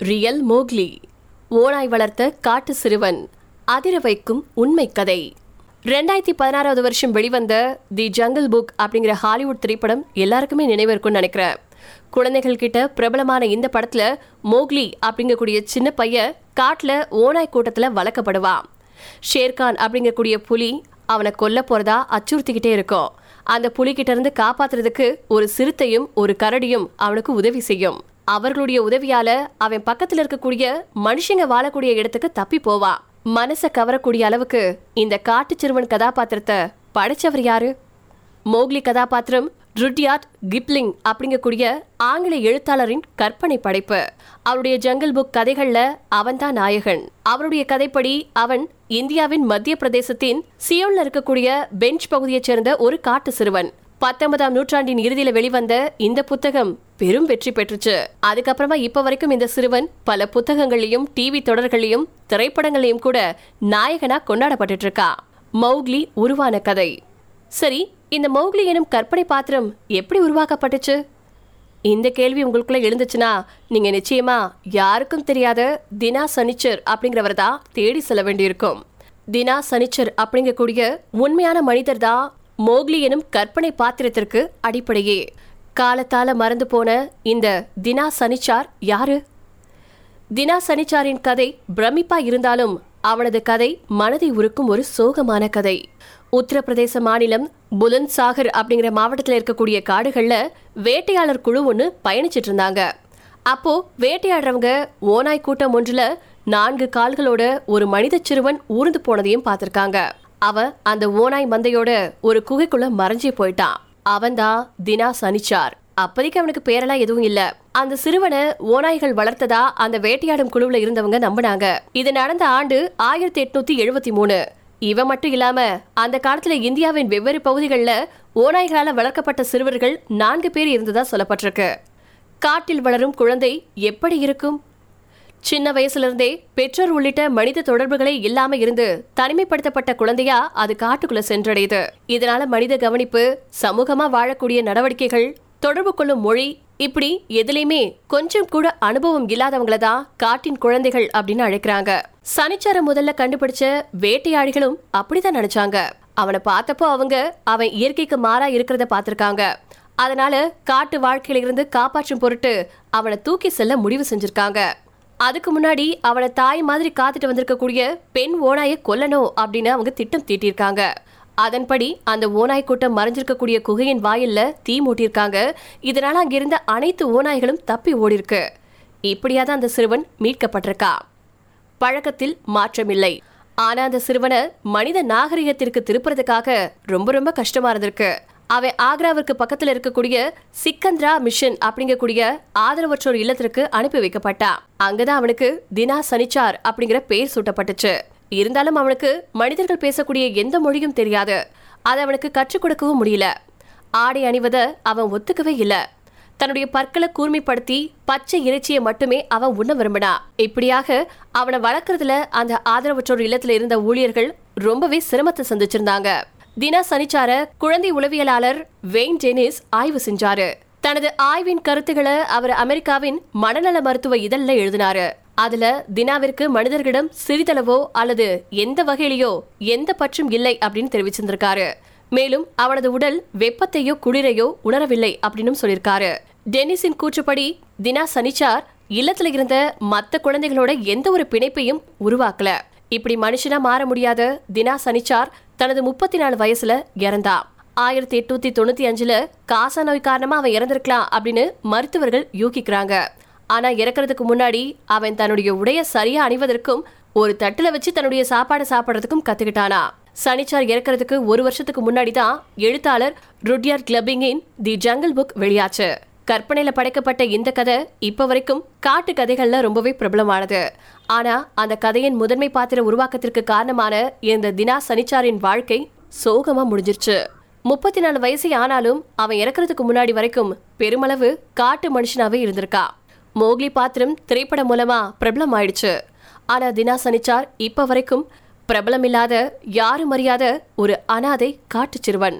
Real Mowgli ஓனாய் வளர்த்த காட்டு சிறுவன் அதிர வைக்கும் உண்மை கதை. ரெண்டாயிரத்தி பதினாறாவது வருஷம் வெளிவந்த தி ஜங்கிள் புக் அப்படிங்கிற ஹாலிவுட் திரைப்படம் எல்லாருக்குமே நினைவு இருக்கும்னு நினைக்கிறேன். குழந்தைகள் கிட்ட பிரபலமான இந்த படத்துல மோக்லி அப்படிங்கக்கூடிய சின்ன பையன் காட்டுல ஓனாய் கூட்டத்துல வளர்க்கப்படுவான் ஷேர்கான் அப்படிங்கக்கூடிய புலி அவனை கொல்ல போறதா அச்சுறுத்திக்கிட்டே இருக்கும். அந்த புலிகிட்ட இருந்து காப்பாத்துறதுக்கு ஒரு சிறுத்தையும் ஒரு கரடியும் அவனுக்கு உதவி செய்யும். அவர்களுடைய உதவியால அவன் பக்கத்துல இருக்கக்கூடிய மனுஷங்க வாழக்கூடிய இடத்துக்கு தப்பி போவா. மனச கவரக்கூடிய அளவுக்கு இந்த காட்டு சிறுவன் கதாபாத்திரத்தை படைச்சவர் யாரு? மோக்லி கதாபாத்திரம் ருட்யாட் கிப்லிங் அப்படிங்கக்கூடிய ஆங்கில எழுத்தாளரின் கற்பனை படைப்பு. அவருடைய ஜங்கிள் புக் கதைகள்ல அவன்தான் நாயகன். அவருடைய கதைப்படி அவன் இந்தியாவின் மத்திய பிரதேசத்தின் சியோல்ல இருக்கக்கூடிய பெஞ்ச் பகுதியைச் சேர்ந்த ஒரு காட்டு சிறுவன். பத்தொன்பதாம் நூற்றாண்டின் இறுதியில வெளிவந்த இந்த புத்தகம் பெரும் வெற்றி பெற்றுச்சு. அதுக்கப்புறமா இப்ப வரைக்கும் இந்த சிறுவன் பல புத்தகங்களையும் டிவி தொடர்களையும் திரைப்படங்களையும் கூட நாயகனா கொண்டாடப்பட்டு இருக்கா மௌக்லி உருவான கதை. சரி இந்த மௌக்லி எனும் கற்பனை பாத்திரம் எப்படி உருவாக்கப்பட்டுச்சு? இந்த கேள்வி உங்களுக்குள்ள எழுந்துச்சுன்னா நீங்க நிச்சயமா யாருக்கும் தெரியாத தினா சனிச்சர் அப்படிங்கிறவர் தான் தேடி செல்ல வேண்டியிருக்கும். தினா சனிச்சர் அப்படிங்கக்கூடிய உண்மையான மனிதர் தான் மோக்லி எனும் கற்பனை பாத்திரத்திற்கு அடிப்படையே. காலத்தால மறந்து போன இந்த தினா சனிச்சார் யாரு? தினா சனிச்சாரின் கதை பிரமிப்பா இருந்தாலும் அவனது கதை மனதை உருக்கும் ஒரு சோகமான கதை. உத்தரப்பிரதேச மாநிலம் புலந்த் சாகர் அப்படிங்கிற மாவட்டத்தில் இருக்கக்கூடிய காடுகளில் வேட்டையாளர் குழு ஒன்று பயணிச்சிட்டு இருந்தாங்க. அப்போ வேட்டையாடுறவங்க ஓனாய் கூட்டம் ஒன்றுல நான்கு கால்களோட ஒரு மனித சிறுவன் ஊர்ந்து போனதையும் பார்த்திருக்காங்க. அவன் அந்த ஓனாய் மந்தையோட ஒரு குகைக்குள்ள மறைஞ்சே போயிட்டான் அவன்தான் தினா சனிச்சார். அப்போதைக்கு அவனுக்கு பேரெல்லாம் எதுவும் இல்ல. அந்த சிறுவனை ஓநாய்கள் வளர்த்ததா அந்த வேட்டையாடும் குழுவுல இருந்தவங்க நம்பினாங்க. இது நடந்த ஆண்டு ஆயிரத்தி எட்நூத்தி எழுபத்தி மூணு. இவன் மட்டும் இல்லாம அந்த காலத்துல இந்தியாவின் வெவ்வேறு பகுதிகளில் ஓநாய்களால வளர்க்கப்பட்ட சிறுவர்கள் நான்கு பேர் இருந்ததா சொல்லப்பட்டிருக்கு. காட்டில் வளரும் குழந்தை எப்படி இருக்கும்? சின்ன வயசுல இருந்தே பெற்றோர் உள்ளிட்ட மனித தொடர்புகளே இல்லாம இருந்து தனிமைப்படுத்தப்பட்ட குழந்தையா அது காட்டுக்குள்ள சென்றடையுது. இதனால மனித கவனிப்பு சமூகமா வாழக்கூடிய நடவடிக்கைகள் தொடர்பு கொள்ளும் மொழி இப்படி எதுலையுமே கொஞ்சம் கூட அனுபவம் இல்லாதவங்கள தான் காட்டின் குழந்தைகள் அப்படின்னு அழைக்கிறாங்க. சனிச்சாரம் முதல்ல கண்டுபிடிச்ச வேட்டையாடிகளும் அப்படிதான் நினைச்சாங்க. அவனை பார்த்தப்போ அவங்க அவன் இயற்கைக்கு மாறா இருக்கிறத பார்த்திருக்காங்க. அதனால காட்டு வாழ்க்கையில இருந்து காப்பாற்றும் பொருட்டு அவனை தூக்கி செல்ல முடிவு செஞ்சிருக்காங்க. அதுக்கு முன்னாடி அவளை தாய் மாதிரி காத்துட்டு வந்திருக்கக்கூடிய பெண் ஓனாயை கொல்லணும் அப்படின்னு அவங்க திட்டம் தீட்டியிருக்காங்க. அதன்படி அந்த ஓநாய் கூட்டம் மறைஞ்சிருக்கக்கூடிய குகையின் வாயில்ல தீ மூட்டியிருக்காங்க. இதனால அங்கிருந்த அனைத்து ஓநாய்களும் தப்பி ஓடிருக்கு இப்படியாதான் அந்த சிறுவன் மீட்கப்பட்டிருக்கா. பழக்கத்தில் மாற்றமில்லை. ஆனா அந்த சிறுவனை மனித நாகரிகத்திற்கு திருப்புறதுக்காக ரொம்ப ரொம்ப கஷ்டமா இருந்திருக்கு. அவன் ஆக்ராவிற்கு பக்கத்தில் இருக்கக்கூடிய சிக்கந்திரா மிஷன் அப்படிங்கக்கூடிய ஆதரவற்றோர் இல்லத்திற்கு அனுப்பி வைக்கப்பட்டான் அங்கதான் அவனுக்கு தினா சனிச்சார் அப்படிங்கிற பெயர் சூட்டப்பட்டுச்சு. இருந்தாலும் அவனுக்கு மனிதர்கள் பேசக்கூடிய எந்த மொழியும் தெரியாது. அதை அவனுக்கு கற்றுக் கொடுக்கவும் முடியல. ஆடை அணிவதை அவன் ஒத்துக்கவே இல்லை. தன்னுடைய பற்களை கூர்மைப்படுத்தி பச்சை இறைச்சியை மட்டுமே அவன் உண்ண விரும்பினா. இப்படியாக அவனை வளர்க்கறதுல அந்த ஆதரவற்றோர் இல்லத்துல இருந்த ஊழியர்கள் ரொம்பவே சிரமத்தை சந்திச்சிருந்தாங்க. தினா சனிச்சார குழந்தை உளவியலாளர் வெயின் டெனிஸ் ஆய்வு செஞ்சாரு. தனது ஆய்வின் கருத்துக்களை அவர் அமெரிக்காவின் மனநல மருத்துவ இதழ்ல எழுதினாரு. அதுல தினாவிற்கு மனிதர்களிடம் சிறிதளவோ அல்லது எந்த வகையிலையோ எந்த பற்றும் இல்லை அப்படின்னு தெரிவிச்சிருந்திருக்காரு. மேலும் அவனது உடல் வெப்பத்தையோ குளிரையோ உணரவில்லை அப்படின்னு சொல்லியிருக்காரு. டென்னிஸின் கூற்றுப்படி தினா சனிச்சார் இல்லத்துல இருந்த மற்ற குழந்தைகளோட எந்த ஒரு பிணைப்பையும் உருவாக்கல. இப்படி மனுஷனா மாற முடியாத தினா சனிச்சார் தனது முப்பத்தி நாலு வயசுல இறந்தா. ஆயிரத்தி எட்நூத்தி தொண்ணூத்தி அஞ்சுல காசா நோய் காரணமா அவன் இறந்திருக்கலாம் அப்படின்னு மருத்துவர்கள் யூகிக்கிறாங்க. ஆனா இறக்குறதுக்கு முன்னாடி அவன் தன்னுடைய உடைய சரியா அணிவதற்கும் ஒரு தட்டுல வச்சு தன்னுடைய சாப்பாடு சாப்பிடறதுக்கும் கத்துக்கிட்டானா. சனிச்சார் இறக்கிறதுக்கு ஒரு வருஷத்துக்கு முன்னாடி தான் எழுத்தாளர் ருட்யார் கிளப்பிங்கின் தி ஜங்கிள் புக் வெளியாச்சு. கற்பனையில படைக்கப்பட்ட இந்த கதை இப்ப வரைக்கும் காட்டு கதைகள்ல ரொம்பவே பிரபலமானது. ஆனா அந்த கதையின் முதன்மை பாத்திர உருவாக்கத்திற்கு காரணமான இந்த தினா சனிச்சாரின் வாழ்க்கை சோகமா முடிஞ்சிருச்சு. முப்பத்தி நாலு வயசு ஆனாலும் அவன் இறக்குறதுக்கு முன்னாடி வரைக்கும் பெருமளவு காட்டு மனுஷனாவே இருந்திருக்கா. மோக்லி பாத்திரம் திரைப்படம் மூலமா பிரபலம் ஆயிடுச்சு ஆனா தினா சனிச்சார் இப்ப வரைக்கும் பிரபலமில்லாத யாரும் அறியாத ஒரு அனாதை காட்டுச் சிறுவன்.